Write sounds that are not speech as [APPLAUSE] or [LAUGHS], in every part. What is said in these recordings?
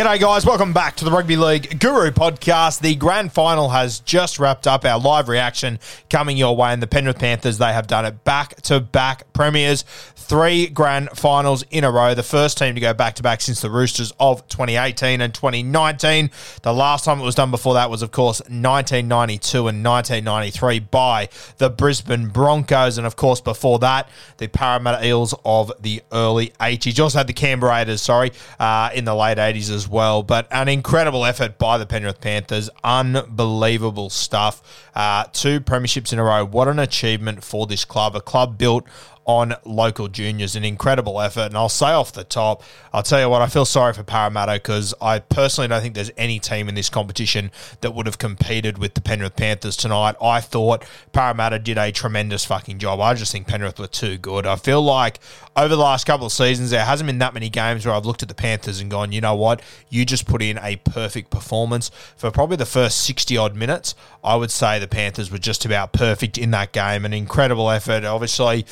G'day, guys. Welcome back to the Rugby League Guru podcast. The grand final has just wrapped up. Our live reaction coming your way. And the Penrith Panthers, they have done it back to back premiers. Three grand finals in a row. The first team to go back to back since the Roosters of 2018 and 2019. The last time it was done before that was, of course, 1992 and 1993 by the Brisbane Broncos. And, of course, before that, the Parramatta Eels of the early 80s. You also had the Canberra Raiders, sorry, uh, in the late 80s as well. But an incredible effort by the Penrith Panthers. Unbelievable stuff. Uh, two premierships in a row. What an achievement for this club. A club built on local juniors. An incredible effort. And I'll say off the top, I'll tell you what, I feel sorry for Parramatta because I personally don't think there's any team in this competition that would have competed with the Penrith Panthers tonight. I thought Parramatta did a tremendous fucking job. I just think Penrith were too good. I feel like over the last couple of seasons, there hasn't been that many games where I've looked at the Panthers and gone, you know what, you just put in a perfect performance. For probably the first 60 odd minutes, I would say the Panthers were just about perfect in that game. An incredible effort. Obviously,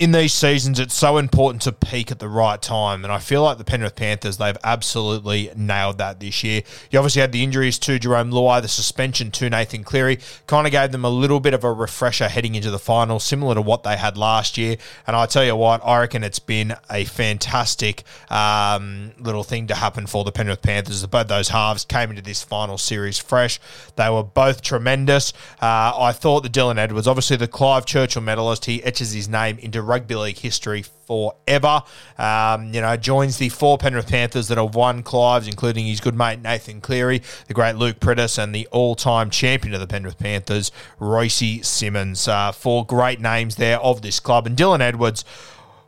in these seasons, it's so important to peak at the right time. And I feel like the Penrith Panthers, they've absolutely nailed that this year. You obviously had the injuries to Jerome Luai, the suspension to Nathan Cleary, kind of gave them a little bit of a refresher heading into the final, similar to what they had last year. And I tell you what, I reckon it's been a fantastic um, little thing to happen for the Penrith Panthers. Both those halves came into this final series fresh. They were both tremendous. Uh, I thought the Dylan Edwards, obviously the Clive Churchill medalist, he etches his name into rugby league history forever. Um, you know, joins the four Penrith Panthers that have won Clives, including his good mate Nathan Cleary, the great Luke Priddis, and the all-time champion of the Penrith Panthers, Royce Simmons. Uh, four great names there of this club, and Dylan Edwards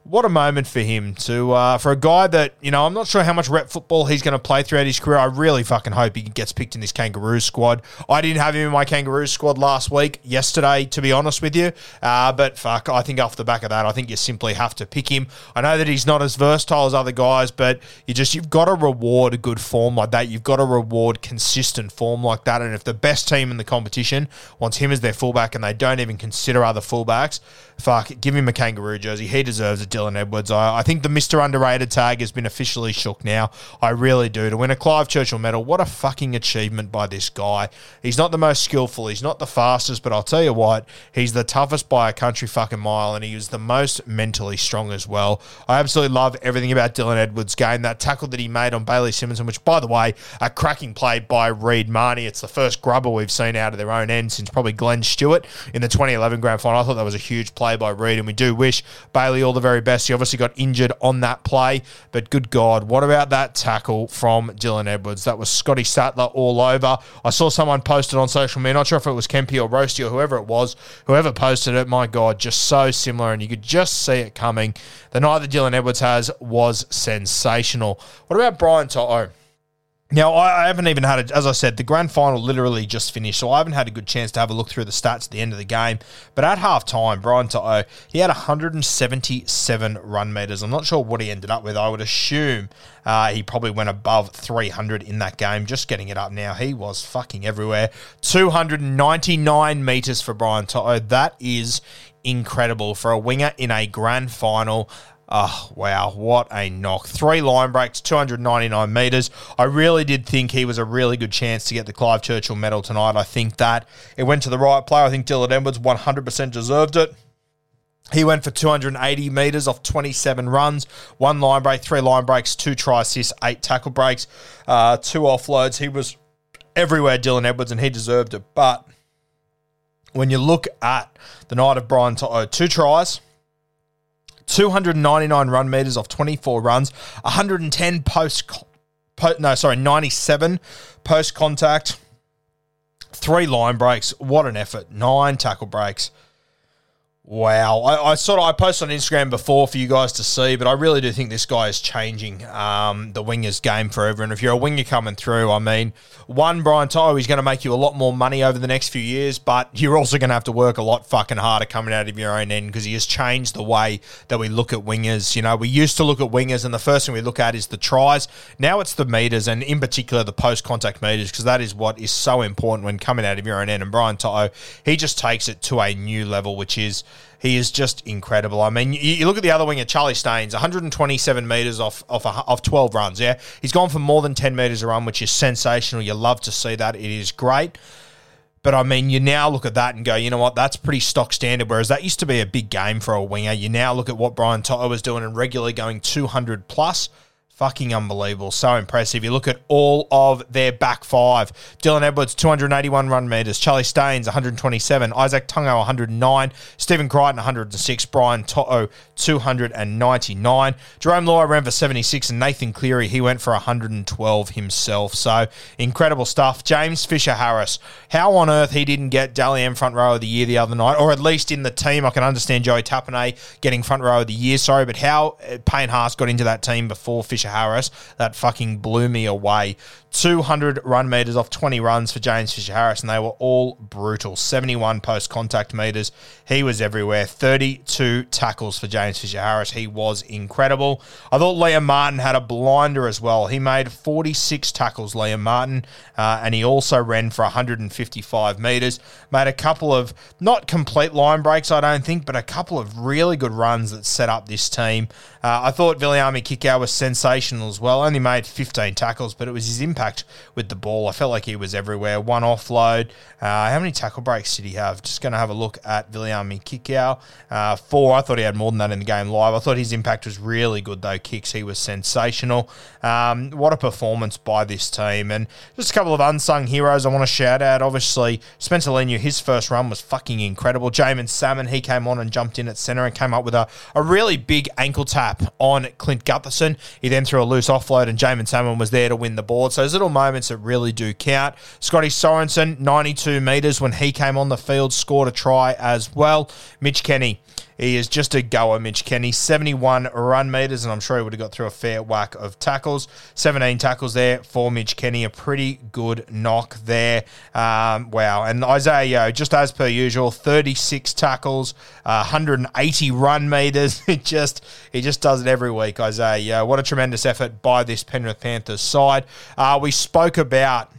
what a moment for him to uh, for a guy that you know I'm not sure how much rep football he's going to play throughout his career. I really fucking hope he gets picked in this kangaroo squad. I didn't have him in my kangaroo squad last week, yesterday, to be honest with you. Uh, but fuck, I think off the back of that, I think you simply have to pick him. I know that he's not as versatile as other guys, but you just you've got to reward a good form like that. You've got to reward consistent form like that. And if the best team in the competition wants him as their fullback and they don't even consider other fullbacks, fuck, give him a kangaroo jersey. He deserves it, Dylan Edwards. I, I think the Mr. Underrated tag has been officially shook now. I really do. To win a Clive Churchill medal, what a fucking achievement by this guy. He's not the most skillful, he's not the fastest, but I'll tell you what, he's the toughest by a country fucking mile, and he is the most mentally strong as well. I absolutely love everything about Dylan Edwards' game. That tackle that he made on Bailey Simonsson, which, by the way, a cracking play by Reed Mahoney. It's the first grubber we've seen out of their own end since probably Glenn Stewart in the 2011 grand final. I thought that was a huge play by Reed, and we do wish Bailey all the very best. He obviously got injured on that play, but good God, what about that tackle from Dylan Edwards? That was Scotty Sattler all over. I saw someone posted on social media, not sure if it was Kempy or Roasty or whoever it was, whoever posted it, my God, just so similar, and you could just see it coming. The night that Dylan Edwards has was sensational. What about Brian To'o? Now, I, haven't even had, a, as I said, the grand final literally just finished, so I haven't had a good chance to have a look through the stats at the end of the game. But at half time, Brian To'o, he had 177 run meters. I'm not sure what he ended up with. I would assume uh, he probably went above 300 in that game. Just getting it up now. He was fucking everywhere. 299 meters for Brian To'o. That is incredible for a winger in a grand final. Oh, wow. What a knock. Three line breaks, 299 metres. I really did think he was a really good chance to get the Clive Churchill medal tonight. I think that it went to the right player. I think Dylan Edwards 100% deserved it. He went for 280 metres off 27 runs, one line break, three line breaks, two try assists, eight tackle breaks, uh, two offloads. He was everywhere, Dylan Edwards, and he deserved it. But when you look at the night of Brian To'o, two tries, 299 run meters off 24 runs, 110 post, po- no, sorry, 97 post contact, three line breaks. What an effort! Nine tackle breaks. Wow, I, I, sort of I posted on Instagram before for you guys to see, but I really do think this guy is changing um, the wingers game forever. And if you're a winger coming through, I mean, one Brian To'o is going to make you a lot more money over the next few years, but you're also going to have to work a lot fucking harder coming out of your own end because he has changed the way that we look at wingers. You know, we used to look at wingers, and the first thing we look at is the tries. Now it's the meters, and in particular the post contact meters, because that is what is so important when coming out of your own end. And Brian To'o, he just takes it to a new level, which is he is just incredible. I mean, you, you look at the other wing winger, Charlie Staines, 127 metres off off, a, off 12 runs. Yeah, he's gone for more than 10 metres a run, which is sensational. You love to see that. It is great. But I mean, you now look at that and go, you know what, that's pretty stock standard. Whereas that used to be a big game for a winger. You now look at what Brian To'o was doing and regularly going 200 plus fucking unbelievable. So impressive. You look at all of their back five. Dylan Edwards, 281 run meters. Charlie Staines, 127. Izack Tago, 109. Stephen Crichton, 106. Brian To'o, 299. Jerome Luai ran for 76. And Nathan Cleary, he went for 112 himself. So incredible stuff. James Fisher Harris, how on earth he didn't get Dally M front row of the year the other night, or at least in the team. I can understand Joey Tapine getting front row of the year, sorry, but how uh, Payne Haas got into that team before Fisher Harris. That fucking blew me away. 200 run meters off 20 runs for James Fisher Harris, and they were all brutal. 71 post contact meters. He was everywhere. 32 tackles for James Fisher Harris. He was incredible. I thought Liam Martin had a blinder as well. He made 46 tackles, Liam Martin, uh, and he also ran for 155 meters. Made a couple of not complete line breaks, I don't think, but a couple of really good runs that set up this team. Uh, I thought Viliami Kikau was sensational as well. Only made 15 tackles, but it was his impact with the ball. I felt like he was everywhere. One offload. Uh, how many tackle breaks did he have? Just going to have a look at Viliami Kikau. Uh, four. I thought he had more than that in the game live. I thought his impact was really good, though. Kicks, he was sensational. Um, what a performance by this team. And just a couple of unsung heroes I want to shout out. Obviously, Spencer Leniu, his first run was fucking incredible. Jaeman Salmon, he came on and jumped in at centre and came up with a, a really big ankle tap on Clint Gutherson. He then threw a loose offload, and Jaeman Salmon was there to win the board. So those little moments that really do count. Scotty Sorensen, 92 metres when he came on the field, scored a try as well. Mitch Kenny. He is just a goer, Mitch Kenny. 71 run meters, and I'm sure he would have got through a fair whack of tackles. 17 tackles there for Mitch Kenny. A pretty good knock there. Um, wow. And Isaah Yeo, just as per usual, 36 tackles, uh, 180 run meters. [LAUGHS] It just he just does it every week, Isaah Yeo. What a tremendous effort by this Penrith Panthers side. Uh, we spoke about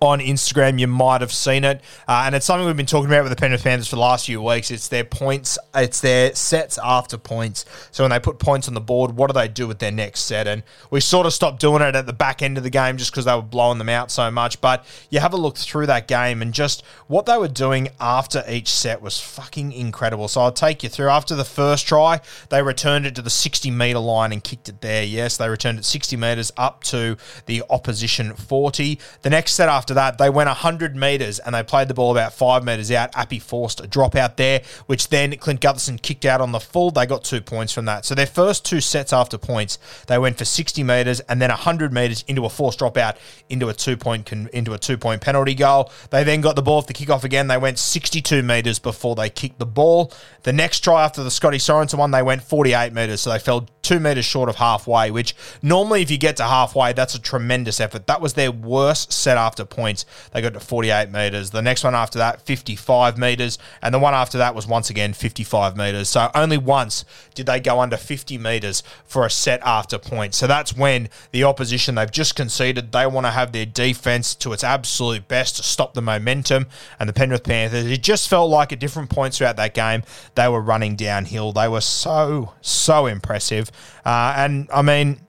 on Instagram, you might have seen it, uh, and it's something we've been talking about with the Penrith Panthers for the last few weeks. It's their points, it's their sets after points. So when they put points on the board, what do they do with their next set? And we sort of stopped doing it at the back end of the game just because they were blowing them out so much. But you have a look through that game, and just what they were doing after each set was fucking incredible. So I'll take you through. After the first try, they returned it to the 60 meter line and kicked it there. Yes, they returned it 60 meters up to the opposition 40. The next set after after that, they went 100 metres and they played the ball about five metres out. Api forced a drop out there, which then Clint Gutherson kicked out on the full. They got two points from that. So their first two sets after points, they went for 60 metres and then 100 metres into a forced drop out into a two point into a two point penalty goal. They then got the ball off the kickoff again. They went 62 metres before they kicked the ball. The next try after the Scotty Sorensen one, they went 48 metres. So they fell two metres short of halfway, which normally if you get to halfway, that's a tremendous effort. That was their worst set after points. They got to 48 metres. The next one after that, 55 metres. And the one after that was once again 55 metres. So only once did they go under 50 metres for a set after point. So that's when the opposition, they've just conceded, they want to have their defence to its absolute best to stop the momentum. And the Penrith Panthers, it just felt like at different points throughout that game, they were running downhill. They were so, so impressive. Uh, and I mean,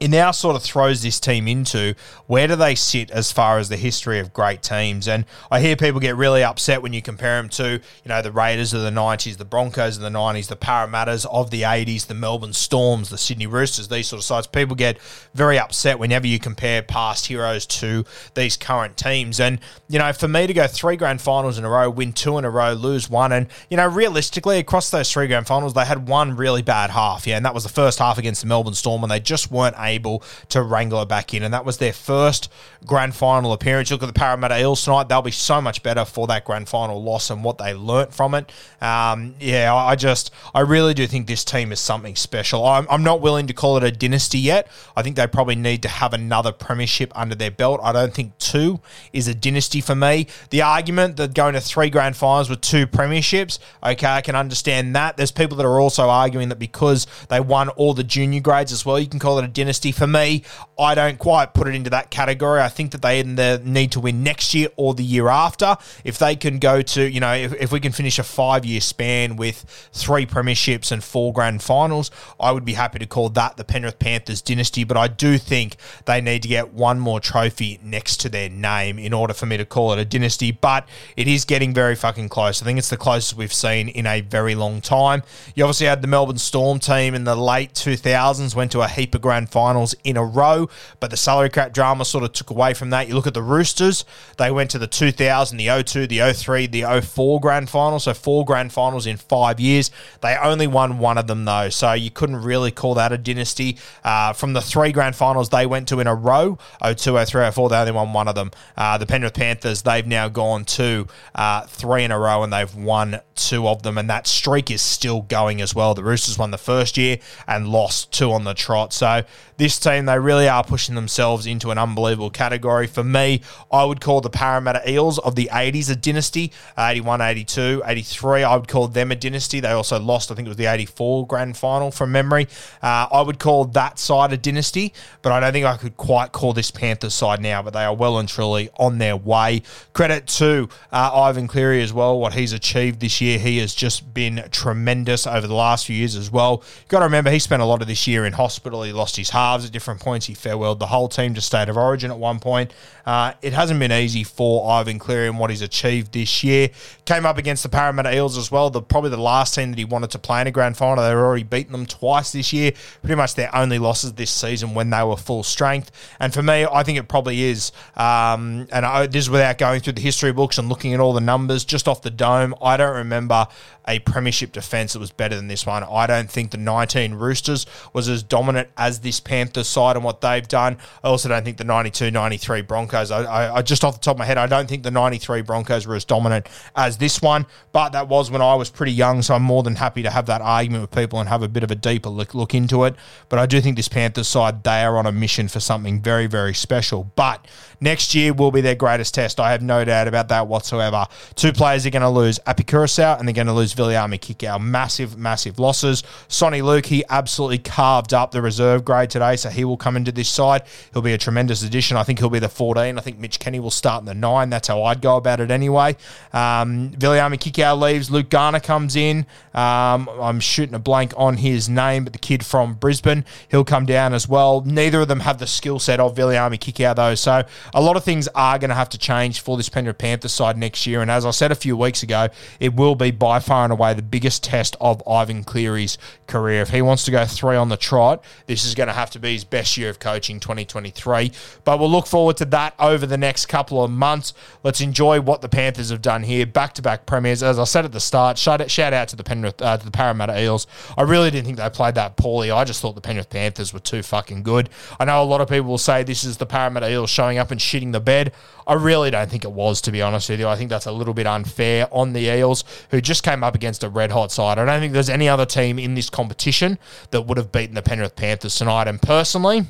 it now sort of throws this team into where do they sit as far as the history of great teams. And I hear people get really upset when you compare them to, you know, the Raiders of the 90s, the Broncos of the 90s, the Parramatters of the 80s, the Melbourne Storms, the Sydney Roosters, these sort of sides. People get very upset whenever you compare past heroes to these current teams. And, you know, for me to go three grand finals in a row, win two in a row, lose one, and, you know, realistically, across those three grand finals, they had one really bad half. Yeah, and that was the first half against the Melbourne Storm, and they just weren't able to wrangle it back in. And that was their first grand final appearance. Look at the Parramatta Eels tonight, they'll be so much better for that grand final loss and what they learnt from it. Um, yeah, I just, I really do think this team is something special. I'm, I'm not willing to call it a dynasty yet. I think they probably need to have another premiership under their belt. I don't think two is a dynasty for me. The argument that going to three grand finals with two premierships, okay, I can understand that. There's people that are also arguing that because they won all the junior grades as well, you can call it a dynasty. For me, I don't quite put it into that category. I think that they need to win next year or the year after. If they can go to, you know, if, if we can finish a five year span with three premierships and four grand finals, I would be happy to call that the Penrith Panthers dynasty. But I do think they need to get one more trophy next to their name in order for me to call it a dynasty. But it is getting very fucking close. I think it's the closest we've seen in a very long time. You obviously had the Melbourne Storm team in the late 2000s, went to a heap of grand finals in a row, but the salary cap drama sort of took away from that. You look at the Roosters, they went to the 2000, the 02, the 03, the 04 grand final, so four grand finals in five years. They only won one of them though, so you couldn't really call that a dynasty. Uh, from the three grand finals they went to in a row, 02, 03, 04, they only won one of them. Uh, the Penrith Panthers, they've now gone to uh, three in a row and they've won two of them, and that streak is still going as well. The Roosters won the first year and lost two on the trot. So this team, they really are pushing themselves into an unbelievable category. For me, I would call the Parramatta Eels of the 80s a dynasty. Uh, 81, 82, 83, I would call them a dynasty. They also lost, I think it was the 84 grand final from memory. Uh, I would call that side a dynasty, but I don't think I could quite call this Panthers side now, but they are well and truly on their way. Credit to uh, Ivan Cleary as well, what he's achieved this year. He has just been tremendous over the last few years as well. You've got to remember, he spent a lot of this year in hospital. He lost his heart halves at different points. He farewelled the whole team to State of Origin at one point. Uh, it hasn't been easy for Ivan Cleary and what he's achieved this year. Came up against the Parramatta Eels as well, the probably the last team that he wanted to play in a grand final. They've already beaten them twice this year. Pretty much their only losses this season when they were full strength. And for me, I think it probably is. Um, and I, this is without going through the history books and looking at all the numbers just off the dome. I don't remember a premiership defence that was better than this one. I don't think the 19 Roosters was as dominant as this Panthers side and what they've done. I also don't think the 92 93 Broncos, I, I, I, just off the top of my head, I don't think the 93 Broncos were as dominant as this one, but that was when I was pretty young, so I'm more than happy to have that argument with people and have a bit of a deeper look, look into it. But I do think this Panthers side, they are on a mission for something very, very special. But next year will be their greatest test. I have no doubt about that whatsoever. Two players are going to lose Api Koroisau and they're going to lose Viliami Kikau. Massive, massive losses. Sonny Luke, he absolutely carved up the reserve grade today, so he will come into this side. He'll be a tremendous addition. I think he'll be the 14. I think Mitch Kenny will start in the 9. That's how I'd go about it anyway. Um, Viliami Kikau leaves. Luke Garner comes in. Um, I'm shooting a blank on his name, but the kid from Brisbane, he'll come down as well. Neither of them have the skill set of Viliami Kikau, though. So a lot of things are going to have to change for this Penrith Panthers side next year. And as I said a few weeks ago, it will be by far and away the biggest test of Ivan Cleary's career. If he wants to go three on the trot, this is going to have have to be his best year of coaching 2023. But we'll look forward to that over the next couple of months. Let's enjoy what the Panthers have done here. Back to back premiers. As I said at the start, shout out, shout out to the Penrith, uh, to the Parramatta Eels. I really didn't think they played that poorly. I just thought the Penrith Panthers were too fucking good. I know a lot of people will say this is the Parramatta Eels showing up and shitting the bed. I really don't think it was, to be honest with you. I think that's a little bit unfair on the Eels, who just came up against a red hot side. I don't think there's any other team in this competition that would have beaten the Penrith Panthers tonight. And personally,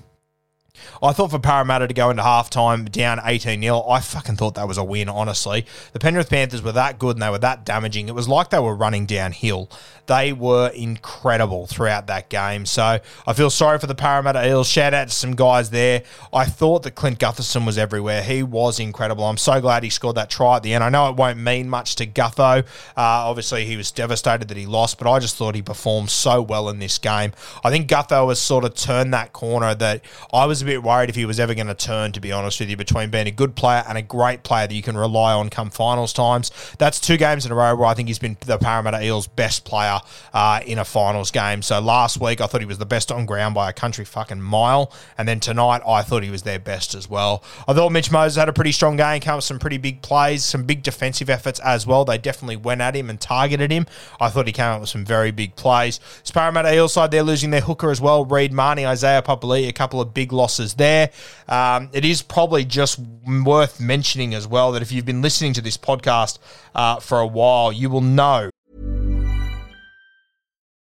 I thought for Parramatta to go into halftime down 18 0, I fucking thought that was a win, honestly. The Penrith Panthers were that good and they were that damaging. It was like they were running downhill. They were incredible throughout that game. So I feel sorry for the Parramatta Eels. Shout out to some guys there. I thought that Clint Gutherson was everywhere. He was incredible. I'm so glad he scored that try at the end. I know it won't mean much to Gutho. Uh, obviously, he was devastated that he lost, but I just thought he performed so well in this game. I think Gutho has sort of turned that corner that I was a bit worried if he was ever going to turn, to be honest with you, between being a good player and a great player that you can rely on come finals times. That's two games in a row where I think he's been the Parramatta Eels' best player uh, in a finals game. So last week, I thought he was the best on ground by a country fucking mile. And then tonight, I thought he was their best as well. I thought Mitch Moses had a pretty strong game, came up with some pretty big plays, some big defensive efforts as well. They definitely went at him and targeted him. I thought he came up with some very big plays. It's Parramatta Eels side, they're losing their hooker as well. Reed Mahoney, Isaiah Papali'i, a couple of big losses there. Um, it is probably just worth mentioning as well that if you've been listening to this podcast uh, for a while, you will know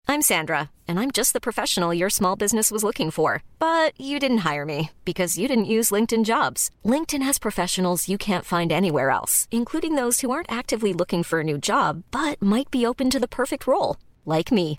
I'm Sandra, and I'm just the professional your small business was looking for. But you didn't hire me because you didn't use LinkedIn jobs. LinkedIn has professionals you can't find anywhere else, including those who aren't actively looking for a new job but might be open to the perfect role, like me.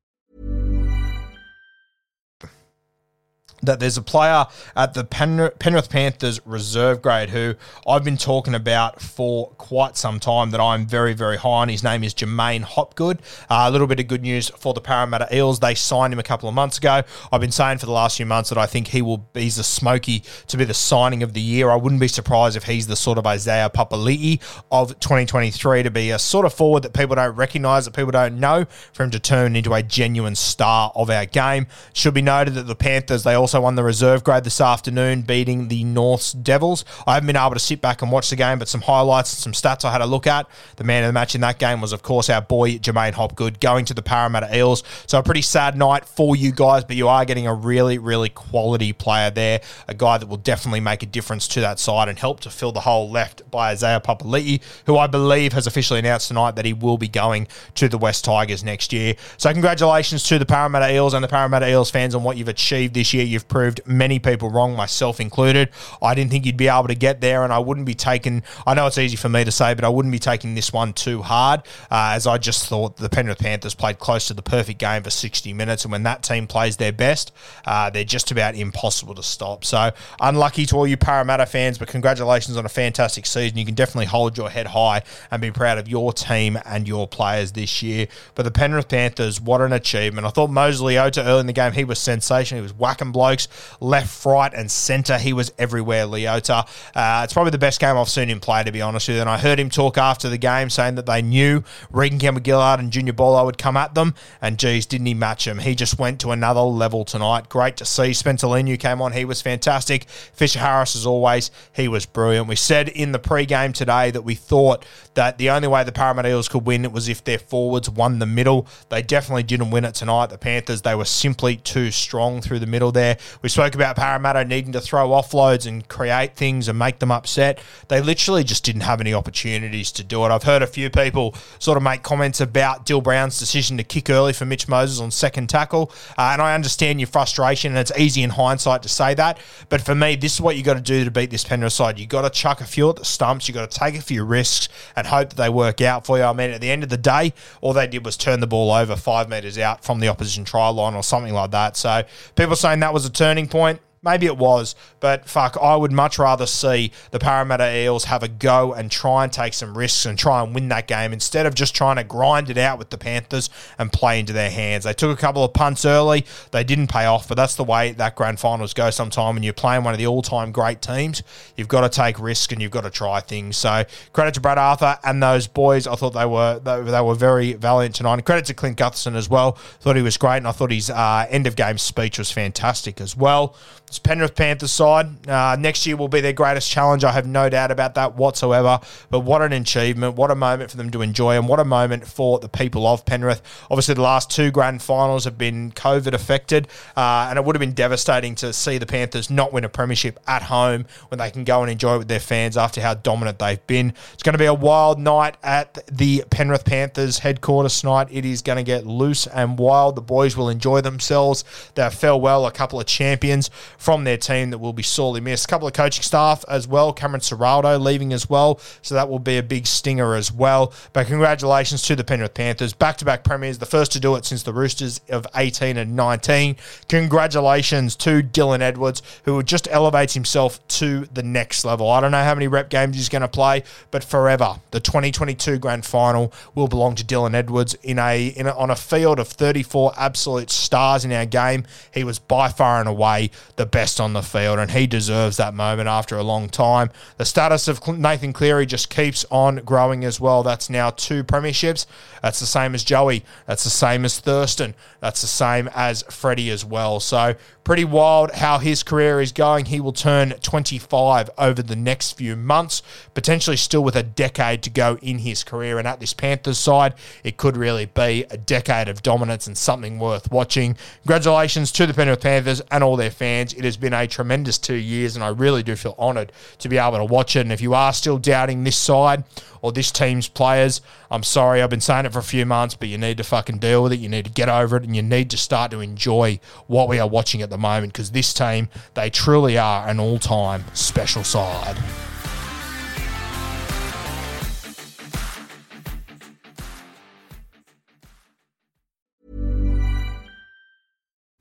That there's a player at the Pen- Penrith Panthers reserve grade who I've been talking about for quite some time that I'm very, very high on. His name is Jermaine Hopgood. Uh, a little bit of good news for the Parramatta Eels. They signed him a couple of months ago. I've been saying for the last few months that I think he will he's a smoky to be the signing of the year. I wouldn't be surprised if he's the sort of Isaiah Papali'i of 2023 to be a sort of forward that people don't recognise, that people don't know, for him to turn into a genuine star of our game. Should be noted that the Panthers, they also won the reserve grade this afternoon, beating the North's Devils. I haven't been able to sit back and watch the game, but some highlights and some stats I had a look at. The man of the match in that game was, of course, our boy Jermaine Hopgood going to the Parramatta Eels. So a pretty sad night for you guys, but you are getting a really, really quality player there, a guy that will definitely make a difference to that side and help to fill the hole left by Isaiah Papali'i, who I believe has officially announced tonight that he will be going to the West Tigers next year. So congratulations to the Parramatta Eels and the Parramatta Eels fans on what you've achieved this year. You've proved many people wrong, myself included. I didn't think you'd be able to get there, and I wouldn't be taking. I know it's easy for me to say, but I wouldn't be taking this one too hard, uh, as I just thought the Penrith Panthers played close to the perfect game for 60 minutes, and when that team plays their best, uh, they're just about impossible to stop. So unlucky to all you Parramatta fans, but congratulations on a fantastic season. You can definitely hold your head high and be proud of your team and your players this year. But the Penrith Panthers, what an achievement! I thought Moses Leota early in the game, he was sensational. He was whacking blokes left, right, and centre. He was everywhere, Leota. Uh, it's probably the best game I've seen him play, to be honest with you. And I heard him talk after the game saying that they knew Reagan Campbell Gillard and Junior Paulo would come at them. And geez, didn't he match him? He just went to another level tonight. Great to see. Spencer Leniu came on. He was fantastic. Fisher Harris, as always, he was brilliant. We said in the pre-game today that we thought that the only way the Parramatta Eels could win it was if their forwards won the middle. They definitely didn't win it tonight. The Panthers, they were simply too strong through the middle there. We spoke about Parramatta needing to throw offloads and create things and make them upset. They literally just didn't have any opportunities to do it. I've heard a few people sort of make comments about Dill Brown's decision to kick early for Mitch Moses on second tackle. Uh, and I understand your frustration, and it's easy in hindsight to say that. But for me, this is what you got to do to beat this Penrith side. you got to chuck a few at the stumps. you got to take a few risks and hope that they work out for you. I mean, at the end of the day, all they did was turn the ball over five metres out from the opposition try line or something like that. So people saying that was a turning point. Maybe it was, but fuck, I would much rather see the Parramatta Eels have a go and try and take some risks and try and win that game instead of just trying to grind it out with the Panthers and play into their hands. They took a couple of punts early, they didn't pay off, but that's the way that grand finals go sometime when you're playing one of the all time great teams. You've got to take risks and you've got to try things. So credit to Brad Arthur and those boys. I thought they were they, they were very valiant tonight. And credit to Clint Gutherson as well. Thought he was great, and I thought his uh, end of game speech was fantastic as well. It's Penrith Panthers side. Uh, next year will be their greatest challenge. I have no doubt about that whatsoever. But what an achievement. What a moment for them to enjoy and what a moment for the people of Penrith. Obviously, the last two grand finals have been COVID affected uh, and it would have been devastating to see the Panthers not win a premiership at home when they can go and enjoy it with their fans after how dominant they've been. It's going to be a wild night at the Penrith Panthers headquarters tonight. It is going to get loose and wild. The boys will enjoy themselves. They farewell a couple of champions from their team that will be sorely missed. A couple of coaching staff as well. Cameron Ciraldo leaving as well, so that will be a big stinger as well. But congratulations to the Penrith Panthers, back-to-back premiers, the first to do it since the Roosters of 18 and 19. Congratulations to Dylan Edwards, who just elevates himself to the next level. I don't know how many rep games he's going to play, but forever, the 2022 Grand Final will belong to Dylan Edwards in a, in a on a field of 34 absolute stars in our game. He was by far and away the best on the field, and he deserves that moment after a long time. The status of Nathan Cleary just keeps on growing as well. That's now two premierships. That's the same as Joey. That's the same as Thurston. That's the same as Freddie as well. So pretty wild how his career is going. He will turn 25 over the next few months, potentially still with a decade to go in his career. And at this Panthers side, it could really be a decade of dominance and something worth watching. Congratulations to the Penrith Panthers and all their fans. It has been a tremendous two years, and I really do feel honoured to be able to watch it. And if you are still doubting this side or this team's players, I'm sorry, I've been saying it for a few months, but you need to fucking deal with it. You need to get over it, and you need to start to enjoy what we are watching at the moment because this team, they truly are an all time special side.